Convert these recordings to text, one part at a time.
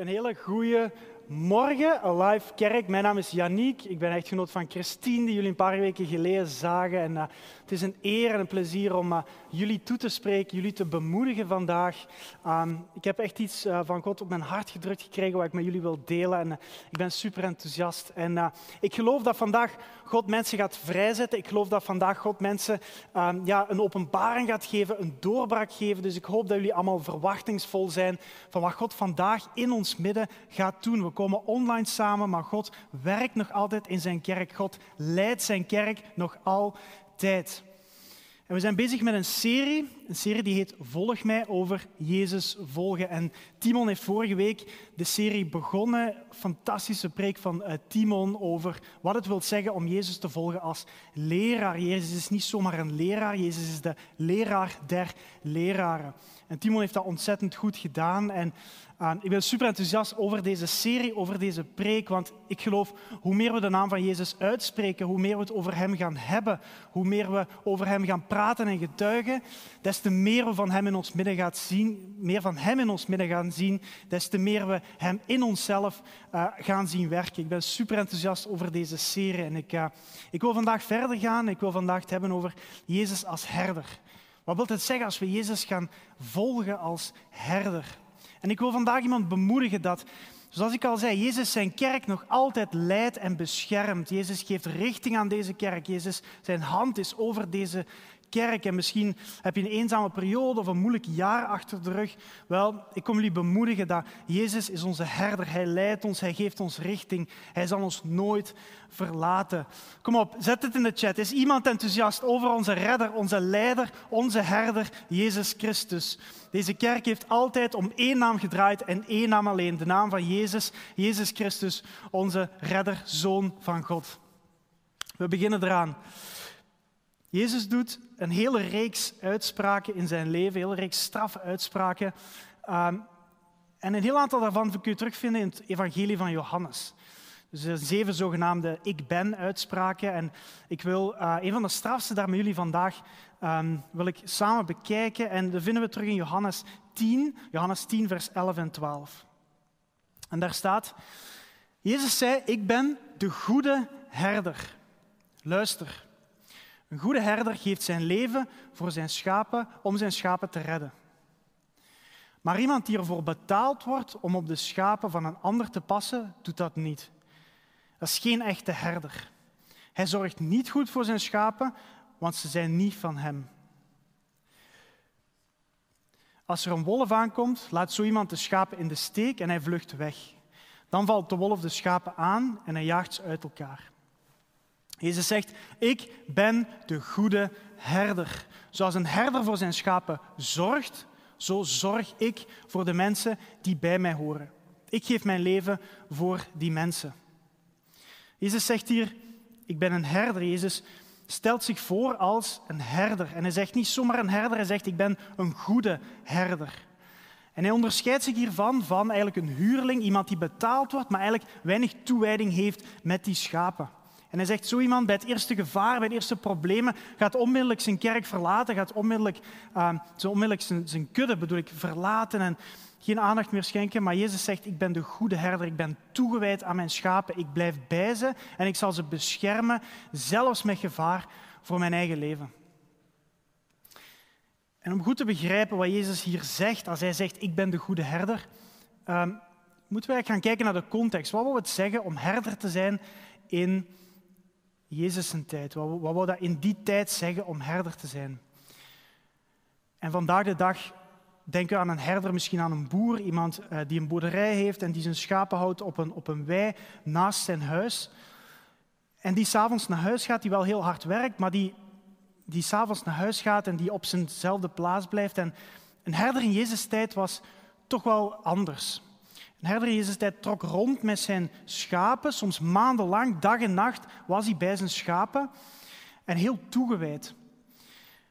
Een hele goede morgen, Alive Kerk. Mijn naam is Yannick. Ik ben echtgenoot van Christine, die jullie een paar weken geleden zagen. En, uh, het is een eer en een plezier om uh, jullie toe te spreken, jullie te bemoedigen vandaag. Um, ik heb echt iets uh, van God op mijn hart gedrukt gekregen wat ik met jullie wil delen. En ik ben super enthousiast. En ik geloof dat vandaag God mensen gaat vrijzetten. Ik geloof dat vandaag God mensen um, ja, een openbaring gaat geven, een doorbraak geven. Dus ik hoop dat jullie allemaal verwachtingsvol zijn van wat God vandaag in ons midden gaat doen. Komen online samen, maar God werkt nog altijd in zijn kerk. God leidt zijn kerk nog altijd. En we zijn bezig met een serie, een serie die heet Volg mij over Jezus volgen. En Timon heeft vorige week de serie begonnen. Fantastische preek van uh, Timon over wat het wil zeggen om Jezus te volgen als leraar. Jezus is niet zomaar een leraar, Jezus is de leraar der leraren. En Timon heeft dat ontzettend goed gedaan. En ik ben super enthousiast over deze serie, over deze preek. Want ik geloof, hoe meer we de naam van Jezus uitspreken, hoe meer we het over Hem gaan hebben, hoe meer we over Hem gaan praten en getuigen, des te meer we van Hem in ons midden gaan zien, meer van Hem in ons midden gaan zien, des te meer we Hem in onszelf uh, gaan zien werken. Ik ben super enthousiast over deze serie. En ik, uh, ik wil vandaag verder gaan. Ik wil vandaag het hebben over Jezus als herder. Wat wil het zeggen als we Jezus gaan volgen als herder? En ik wil vandaag iemand bemoedigen dat, zoals ik al zei, Jezus zijn kerk nog altijd leidt en beschermt. Jezus geeft richting aan deze kerk. Jezus, zijn hand is over deze kerk. En misschien heb je een eenzame periode of een moeilijk jaar achter de rug. Wel, ik kom jullie bemoedigen dat Jezus is onze herder. Hij leidt ons, hij geeft ons richting. Hij zal ons nooit verlaten. Kom op, zet het in de chat. Is iemand enthousiast over onze redder, onze leider, onze herder, Jezus Christus? Deze kerk heeft altijd om één naam gedraaid en één naam alleen. De naam van Jezus, Jezus Christus, onze redder, zoon van God. We beginnen eraan. Jezus doet een hele reeks uitspraken in zijn leven, een hele reeks straffe uitspraken. Um, en een heel aantal daarvan kun je terugvinden in het evangelie van Johannes. Dus er zijn zeven zogenaamde ik ben uitspraken. En ik wil uh, een van de strafste daar met jullie vandaag um, wil ik samen bekijken. En dat vinden we terug in Johannes 10, Johannes 10, vers 11 en 12. En daar staat, Jezus zei, ik ben de goede herder. Luister, een goede herder geeft zijn leven voor zijn schapen om zijn schapen te redden. Maar iemand die ervoor betaald wordt om op de schapen van een ander te passen, doet dat niet. Dat is geen echte herder. Hij zorgt niet goed voor zijn schapen, want ze zijn niet van hem. Als er een wolf aankomt, laat zo iemand de schapen in de steek en hij vlucht weg. Dan valt de wolf de schapen aan en hij jaagt ze uit elkaar. Jezus zegt, ik ben de goede herder. Zoals een herder voor zijn schapen zorgt, zo zorg ik voor de mensen die bij mij horen. Ik geef mijn leven voor die mensen. Jezus zegt hier, ik ben een herder. Jezus stelt zich voor als een herder. En hij zegt niet zomaar een herder, hij zegt, ik ben een goede herder. En hij onderscheidt zich hiervan van eigenlijk een huurling, iemand die betaald wordt, maar eigenlijk weinig toewijding heeft met die schapen. En hij zegt, zo iemand bij het eerste gevaar, bij de eerste problemen, gaat onmiddellijk zijn kerk verlaten, gaat onmiddellijk, uh, onmiddellijk zijn, zijn kudde bedoel ik, verlaten en geen aandacht meer schenken. Maar Jezus zegt, ik ben de goede herder, ik ben toegewijd aan mijn schapen, ik blijf bij ze en ik zal ze beschermen, zelfs met gevaar voor mijn eigen leven. En om goed te begrijpen wat Jezus hier zegt, als hij zegt, ik ben de goede herder, uh, moeten wij gaan kijken naar de context. Wat wil het zeggen om herder te zijn in Jezus' tijd. Wat, wat dat in die tijd zeggen om herder te zijn? En vandaag de dag denken we aan een herder, misschien aan een boer, iemand uh, die een boerderij heeft en die zijn schapen houdt op een, op een wei naast zijn huis. En die s'avonds naar huis gaat, die wel heel hard werkt, maar die, die s'avonds naar huis gaat en die op zijnzelfde plaats blijft. En een herder in Jezus' tijd was toch wel anders. Een herder Jezus' tijd trok rond met zijn schapen. Soms maandenlang, dag en nacht, was hij bij zijn schapen. En heel toegewijd.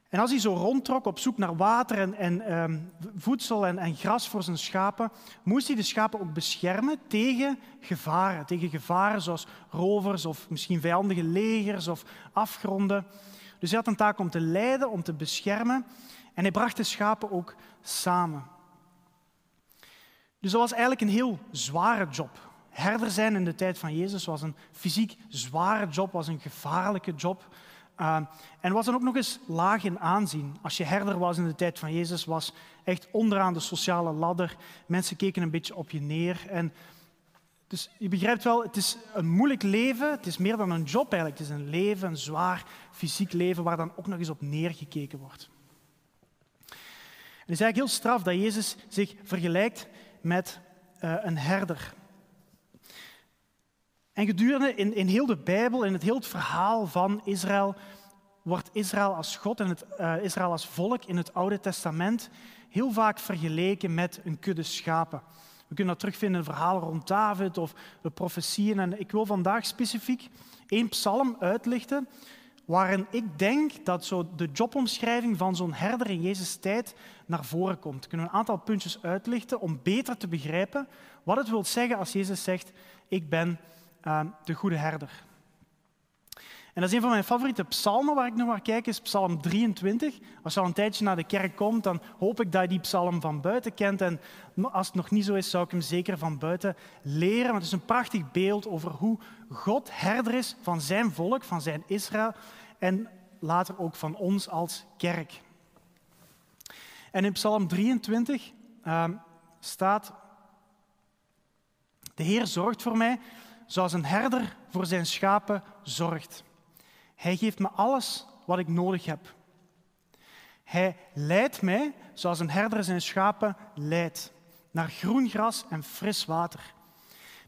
En als hij zo rondtrok op zoek naar water en, en um, voedsel en, en, gras voor zijn schapen, moest hij de schapen ook beschermen tegen gevaren. Tegen gevaren zoals rovers of misschien vijandige legers of afgronden. Dus hij had een taak om te leiden, om te beschermen. En hij bracht de schapen ook samen. Dus dat was eigenlijk een heel zware job. Herder zijn in de tijd van Jezus was een fysiek zware job, was een gevaarlijke job. Uh, en was dan ook nog eens laag in aanzien. Als je herder was in de tijd van Jezus, was echt onderaan de sociale ladder. Mensen keken een beetje op je neer. En dus je begrijpt wel, het is een moeilijk leven. Het is meer dan een job eigenlijk. Het is een leven, een zwaar fysiek leven, waar dan ook nog eens op neergekeken wordt. het is eigenlijk heel straf dat Jezus zich vergelijkt met uh, een herder. En gedurende in, in heel de Bijbel, in het heel het verhaal van Israël, wordt Israël als God en het, uh, Israël als volk in het Oude Testament heel vaak vergeleken met een kudde schapen. We kunnen dat terugvinden in verhalen rond David of de profetieën. En ik wil vandaag specifiek één psalm uitlichten waarin ik denk dat zo de jobomschrijving van zo'n herder in Jezus' tijd naar voren komt. We kunnen een aantal puntjes uitlichten om beter te begrijpen wat het wil zeggen als Jezus zegt, ik ben uh, de goede herder. En dat is een van mijn favoriete psalmen waar ik nog naar kijk, is psalm 23. Als je al een tijdje naar de kerk komt, dan hoop ik dat je die psalm van buiten kent. En als het nog niet zo is, zou ik hem zeker van buiten leren. Want het is een prachtig beeld over hoe God herder is van zijn volk, van zijn Israël. En later ook van ons als kerk. En in psalm 23 uh, staat, de Heer zorgt voor mij zoals een herder voor zijn schapen zorgt. Hij geeft me alles wat ik nodig heb. Hij leidt mij zoals een herder zijn schapen leidt, naar groen gras en fris water.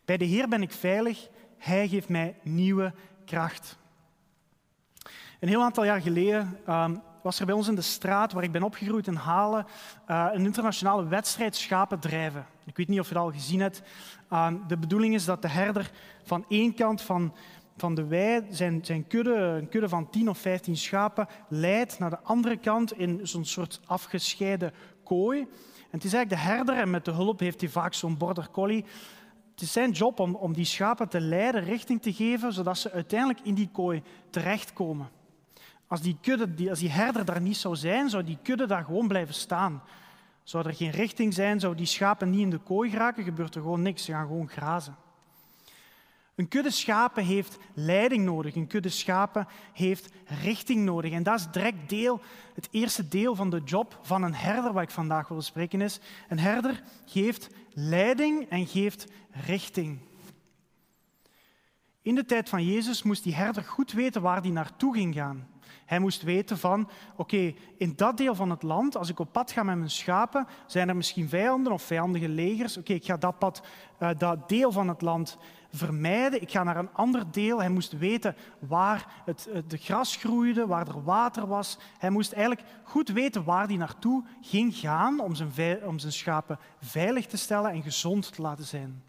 Bij de Heer ben ik veilig, Hij geeft mij nieuwe kracht. Een heel aantal jaar geleden um, was er bij ons in de straat waar ik ben opgegroeid in Halen uh, een internationale wedstrijd schapen drijven. Ik weet niet of je dat al gezien hebt. Uh, de bedoeling is dat de herder van één kant van van de wei, zijn, zijn kudde, een kudde van 10 of 15 schapen, leidt naar de andere kant in zo'n soort afgescheiden kooi. En het is eigenlijk de herder, en met de hulp heeft hij vaak zo'n border collie. Het is zijn job om, om die schapen te leiden, richting te geven, zodat ze uiteindelijk in die kooi terechtkomen. Als die, kudde, als herder daar niet zou zijn, zou die kudde daar gewoon blijven staan. Zou er geen richting zijn, zou die schapen niet in de kooi geraken, gebeurt er gewoon niks. Ze gaan gewoon grazen. Een kudde schapen heeft leiding nodig. Een kudde schapen heeft richting nodig. En dat is direct deel, het eerste deel van de job van een herder, waar ik vandaag wil spreken is. Een herder geeft leiding en geeft richting. In de tijd van Jezus moest die herder goed weten waar hij naartoe ging gaan. Hij moest weten van, oké, in dat deel van het land, als ik op pad ga met mijn schapen, zijn er misschien vijanden of vijandige legers. Oké, ik ga dat pad, uh, dat deel van het land vermijden. Ik ga naar een ander deel. Hij moest weten waar het, de gras groeide, waar er water was. Hij moest eigenlijk goed weten waar hij naartoe ging gaan om zijn, om zijn schapen veilig te stellen en gezond te laten zijn.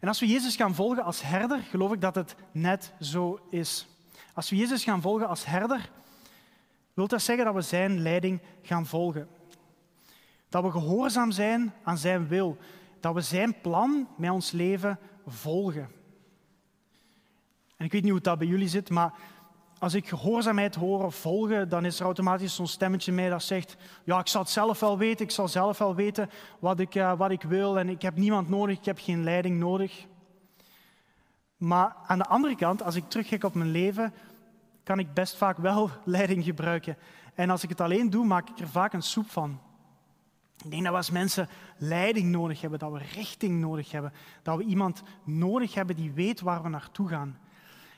En als we Jezus gaan volgen als herder, geloof ik dat het net zo is. Als we Jezus gaan volgen als herder, wil dat zeggen dat we zijn leiding gaan volgen. Dat we gehoorzaam zijn aan zijn wil dat we zijn plan met ons leven volgen. En ik weet niet hoe dat bij jullie zit, maar als ik gehoorzaamheid hoor of volgen, dan is er automatisch zo'n stemmetje mij dat zegt, ja, ik zal het zelf wel weten, ik zal zelf wel weten wat ik, uh, wat ik wil en ik heb niemand nodig, ik heb geen leiding nodig. Maar aan de andere kant, als ik terugkijk op mijn leven, kan ik best vaak wel leiding gebruiken. En als ik het alleen doe, maak ik er vaak een soep van. Ik denk dat we als mensen leiding nodig hebben, dat we richting nodig hebben, dat we iemand nodig hebben die weet waar we naartoe gaan.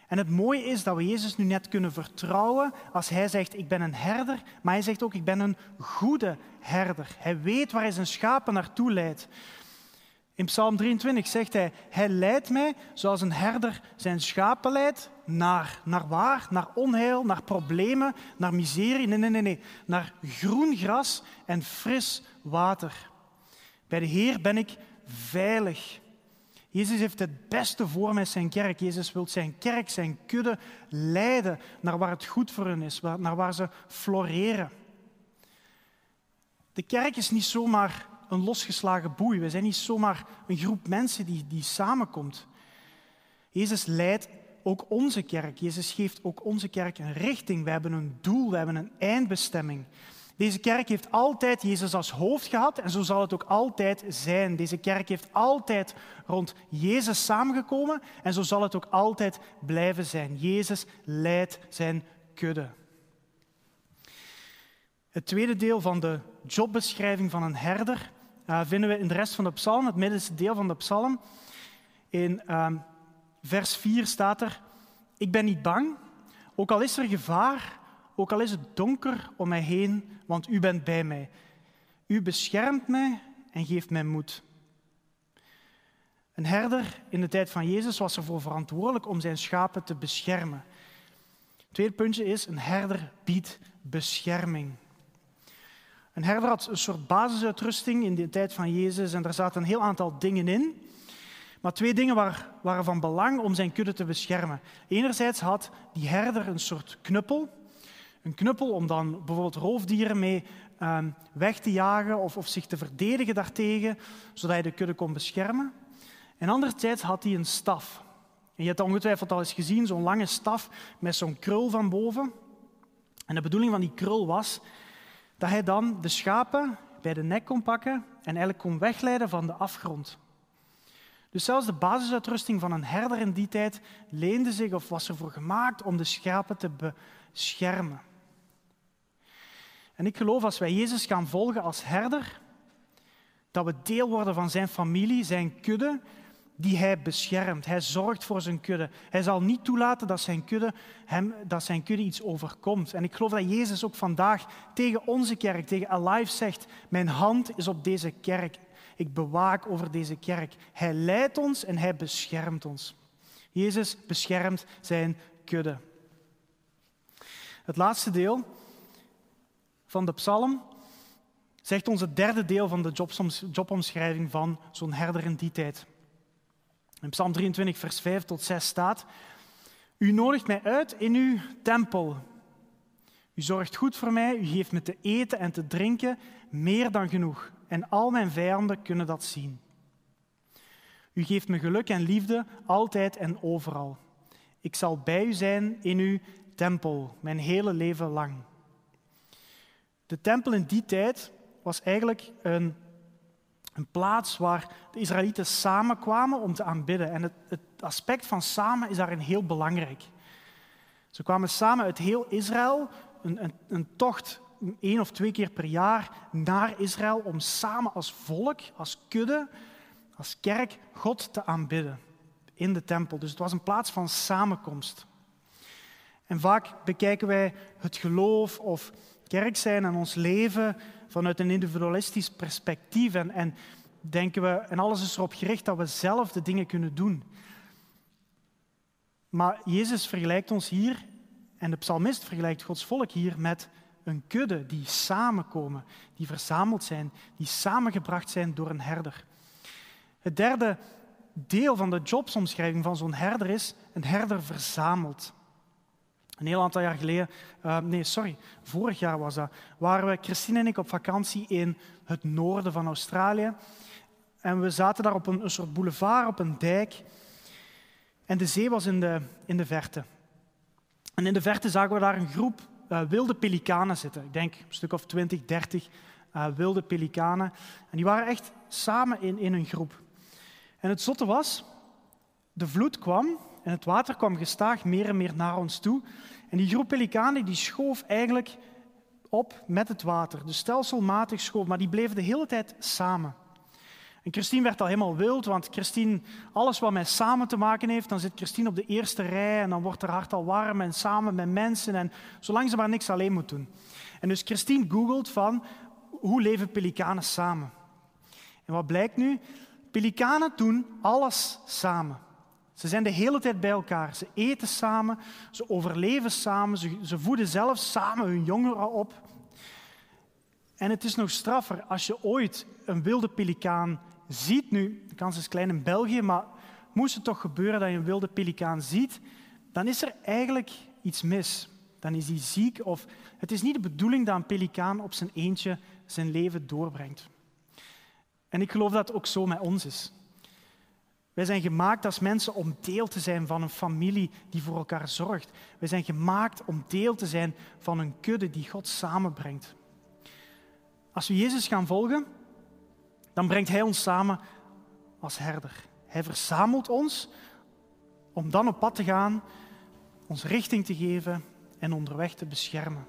En het mooie is dat we Jezus nu net kunnen vertrouwen als hij zegt, ik ben een herder, maar hij zegt ook, ik ben een goede herder. Hij weet waar hij zijn schapen naartoe leidt. In Psalm 23 zegt hij, hij leidt mij zoals een herder zijn schapen leidt, naar, naar waar? Naar onheil, naar problemen, naar miserie. Nee, nee, nee, nee. Naar groen gras en fris water. Bij de Heer ben ik veilig. Jezus heeft het beste voor met zijn kerk. Jezus wil zijn kerk, zijn kudde leiden naar waar het goed voor hen is, naar waar ze floreren. De kerk is niet zomaar een losgeslagen boei. We zijn niet zomaar een groep mensen die, die samenkomt. Jezus leidt ook onze kerk. Jezus geeft ook onze kerk een richting. We hebben een doel, we hebben een eindbestemming. Deze kerk heeft altijd Jezus als hoofd gehad en zo zal het ook altijd zijn. Deze kerk heeft altijd rond Jezus samengekomen en zo zal het ook altijd blijven zijn. Jezus leidt zijn kudde. Het tweede deel van de jobbeschrijving van een herder uh, vinden we in de rest van de psalm, het middenste deel van de psalm. In uh, vers 4 staat er, ik ben niet bang, ook al is er gevaar, ook al is het donker om mij heen, want u bent bij mij. U beschermt mij en geeft mij moed. Een herder in de tijd van Jezus was ervoor verantwoordelijk om zijn schapen te beschermen. Tweede puntje is, een herder biedt bescherming. Een herder had een soort basisuitrusting in de tijd van Jezus en daar zaten een heel aantal dingen in. Maar twee dingen waren van belang om zijn kudde te beschermen. Enerzijds had die herder een soort knuppel. Een knuppel om dan bijvoorbeeld roofdieren mee ehm, weg te jagen of, of zich te verdedigen daartegen, zodat hij de kudde kon beschermen. En anderzijds had hij een staf. Je hebt dat ongetwijfeld al eens gezien, zo'n lange staf met zo'n krul van boven. En de bedoeling van die krul was dat hij dan de schapen bij de nek kon pakken en eigenlijk kon wegleiden van de afgrond. Dus zelfs de basisuitrusting van een herder in die tijd leende zich of was ervoor gemaakt om de schapen te beschermen. En ik geloof als wij Jezus gaan volgen als herder, dat we deel worden van zijn familie, zijn kudde, die hij beschermt. Hij zorgt voor zijn kudde. Hij zal niet toelaten dat zijn kudde, hem, dat zijn kudde iets overkomt. En ik geloof dat Jezus ook vandaag tegen onze kerk, tegen Alive zegt, mijn hand is op deze kerk. Ik bewaak over deze kerk. Hij leidt ons en hij beschermt ons. Jezus beschermt zijn kudde. Het laatste deel van de psalm zegt ons het derde deel van de jobomschrijving van zo'n herder in die tijd. In Psalm 23, vers 5 tot 6 staat: U nodigt mij uit in uw tempel. U zorgt goed voor mij, u geeft me te eten en te drinken, meer dan genoeg. En al mijn vijanden kunnen dat zien. U geeft me geluk en liefde altijd en overal. Ik zal bij u zijn in uw tempel, mijn hele leven lang. De tempel in die tijd was eigenlijk een een plaats waar de Israëlieten samenkwamen om te aanbidden. En het, het, aspect van samen is daarin heel belangrijk. Ze kwamen samen uit heel Israël, een, een, een tocht één of twee keer per jaar naar Israël om samen als volk, als kudde, als kerk God te aanbidden in de tempel. Dus het was een plaats van samenkomst. En vaak bekijken wij het geloof of kerk zijn en ons leven vanuit een individualistisch perspectief. En, en denken we, en alles is erop gericht dat we zelf de dingen kunnen doen. Maar Jezus vergelijkt ons hier, en de psalmist vergelijkt Gods volk hier met een kudde die samenkomen, die verzameld zijn, die samengebracht zijn door een herder. Het derde deel van de jobsomschrijving van zo'n herder is, een herder verzamelt. Een heel aantal jaar geleden, uh, nee, sorry, vorig jaar was dat, waren we, Christine en ik, op vakantie in het noorden van Australië. En we zaten daar op een, soort boulevard, op een dijk. En de zee was in de, in de verte. En in de verte zagen we daar een groep uh, wilde pelikanen zitten. Ik denk een stuk of 20, 30 uh, wilde pelikanen. En die waren echt samen in, in een groep. En het zotte was, de vloed kwam en het water kwam gestaag meer en meer naar ons toe. En die groep pelikanen die schoof eigenlijk op met het water. Dus stelselmatig schoof, maar die bleven de hele tijd samen. En Christine werd al helemaal wild, want Christine, alles wat met samen te maken heeft, dan zit Christine op de eerste rij en dan wordt haar hart al warm en samen met mensen en zolang ze maar niks alleen moet doen. En dus Christine googelt van hoe leven pelikanen samen. En wat blijkt nu? Pelikanen doen alles samen. Ze zijn de hele tijd bij elkaar. Ze eten samen, ze overleven samen, ze, ze voeden zelf samen hun jongeren op. En het is nog straffer als je ooit een wilde pelikaan ziet. Nu, de kans is klein in België, maar moest het toch gebeuren dat je een wilde pelikaan ziet, dan is er eigenlijk iets mis. Dan is hij ziek of het is niet de bedoeling dat een pelikaan op zijn eentje zijn leven doorbrengt. En ik geloof dat het ook zo met ons is. Wij zijn gemaakt als mensen om deel te zijn van een familie die voor elkaar zorgt. Wij zijn gemaakt om deel te zijn van een kudde die God samenbrengt. Als we Jezus gaan volgen, dan brengt Hij ons samen als herder. Hij verzamelt ons om dan op pad te gaan, ons richting te geven en onderweg te beschermen.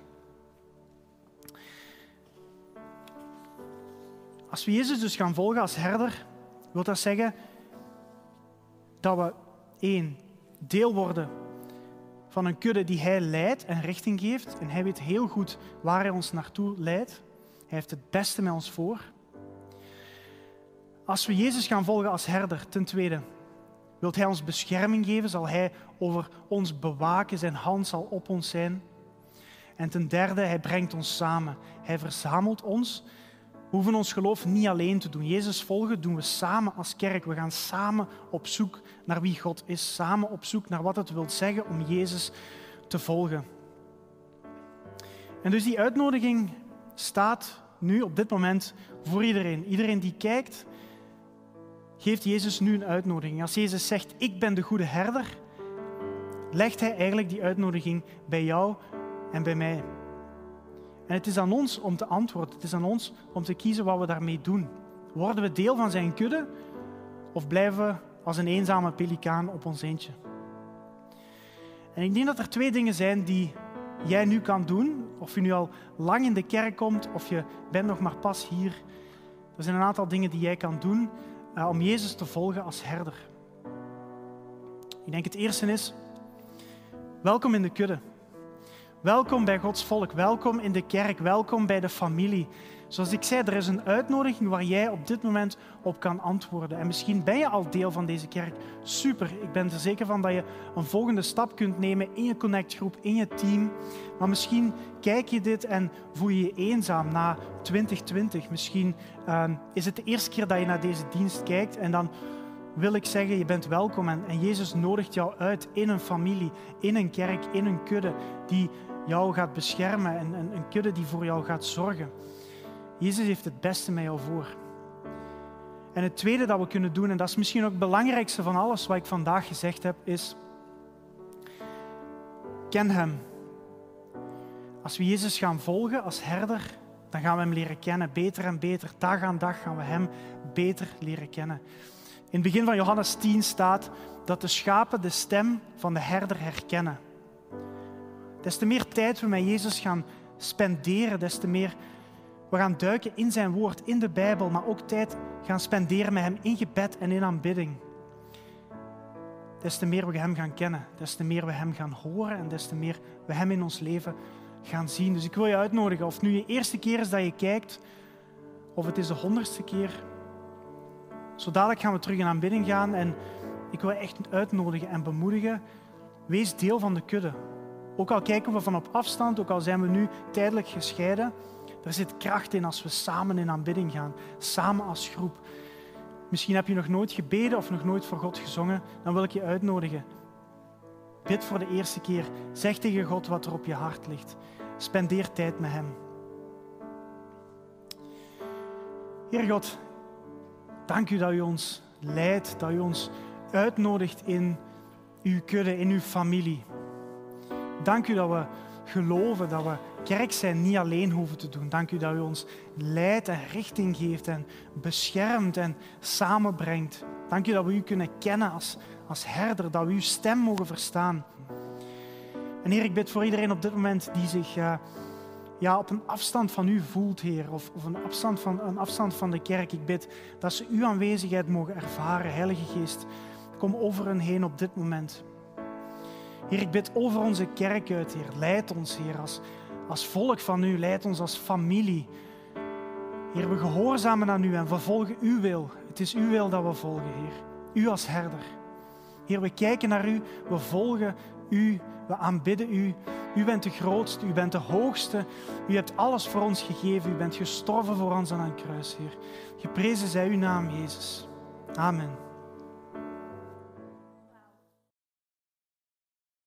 Als we Jezus dus gaan volgen als herder, wil dat zeggen dat we één deel worden van een kudde die Hij leidt en richting geeft. En Hij weet heel goed waar Hij ons naartoe leidt. Hij heeft het beste met ons voor. Als we Jezus gaan volgen als herder, ten tweede, wilt Hij ons bescherming geven, zal Hij over ons bewaken, Zijn hand zal op ons zijn. En ten derde, Hij brengt ons samen. Hij verzamelt ons. We hoeven ons geloof niet alleen te doen. Jezus volgen doen we samen als kerk. We gaan samen op zoek naar wie God is. Samen op zoek naar wat het wil zeggen om Jezus te volgen. En dus die uitnodiging staat nu op dit moment voor iedereen. Iedereen die kijkt, geeft Jezus nu een uitnodiging. Als Jezus zegt, ik ben de goede herder, legt hij eigenlijk die uitnodiging bij jou en bij mij. En het is aan ons om te antwoorden. Het is aan ons om te kiezen wat we daarmee doen. Worden we deel van zijn kudde of blijven we als een eenzame pelikaan op ons eentje? En ik denk dat er twee dingen zijn die jij nu kan doen. Of je nu al lang in de kerk komt of je bent nog maar pas hier. Er zijn een aantal dingen die jij kan doen uh, om Jezus te volgen als herder. Ik denk het eerste is, welkom in de kudde. Welkom bij Gods volk, welkom in de kerk, welkom bij de familie. Zoals ik zei, er is een uitnodiging waar jij op dit moment op kan antwoorden. En misschien ben je al deel van deze kerk. Super, ik ben er zeker van dat je een volgende stap kunt nemen in je connectgroep, in je team. Maar misschien kijk je dit en voel je je eenzaam na 2020. Misschien uh, is het de eerste keer dat je naar deze dienst kijkt en dan wil ik zeggen, je bent welkom en, en Jezus nodigt jou uit in een familie, in een kerk, in een kudde die jou gaat beschermen en een, een kudde die voor jou gaat zorgen. Jezus heeft het beste met jou voor. En het tweede dat we kunnen doen, en dat is misschien ook het belangrijkste van alles wat ik vandaag gezegd heb, is ken Hem. Als we Jezus gaan volgen als herder, dan gaan we Hem leren kennen, beter en beter. Dag aan dag gaan we Hem beter leren kennen. In het begin van Johannes 10 staat dat de schapen de stem van de herder herkennen. Des te meer tijd we met Jezus gaan spenderen, des te meer we gaan duiken in zijn woord, in de Bijbel, maar ook tijd gaan spenderen met hem in gebed en in aanbidding. Des te meer we hem gaan kennen, des te meer we hem gaan horen en des te meer we hem in ons leven gaan zien. Dus ik wil je uitnodigen, of nu je eerste keer is dat je kijkt, of het is de honderdste keer. Zo dadelijk gaan we terug in aanbidding gaan en ik wil je echt uitnodigen en bemoedigen. Wees deel van de kudde. Ook al kijken we van op afstand, ook al zijn we nu tijdelijk gescheiden, er zit kracht in als we samen in aanbidding gaan, samen als groep. Misschien heb je nog nooit gebeden of nog nooit voor God gezongen, dan wil ik je uitnodigen. Bid voor de eerste keer. Zeg tegen God wat er op je hart ligt. Spendeer tijd met Hem. Heer God, dank u dat u ons leidt, dat u ons uitnodigt in uw kudde, in uw familie. Dank u dat we geloven dat we kerk zijn niet alleen hoeven te doen. Dank u dat u ons leidt en richting geeft en beschermt en samenbrengt. Dank u dat we u kunnen kennen als, als herder, dat we uw stem mogen verstaan. En Heer, ik bid voor iedereen op dit moment die zich uh, ja, op een afstand van u voelt, Heer, of, of een, afstand van, een afstand van de kerk. Ik bid dat ze uw aanwezigheid mogen ervaren, Heilige Geest. Kom over hen heen op dit moment. Heer, ik bid over onze kerk uit, Heer. Leid ons, Heer, als, als volk van U. Leid ons als familie. Heer, we gehoorzamen aan U en we volgen Uw wil. Het is Uw wil dat we volgen, Heer. U als herder. Heer, we kijken naar U, we volgen U, we aanbidden U. U bent de grootste, U bent de hoogste. U hebt alles voor ons gegeven. U bent gestorven voor ons aan een kruis, Heer. Geprezen zij Uw naam, Jezus. Amen.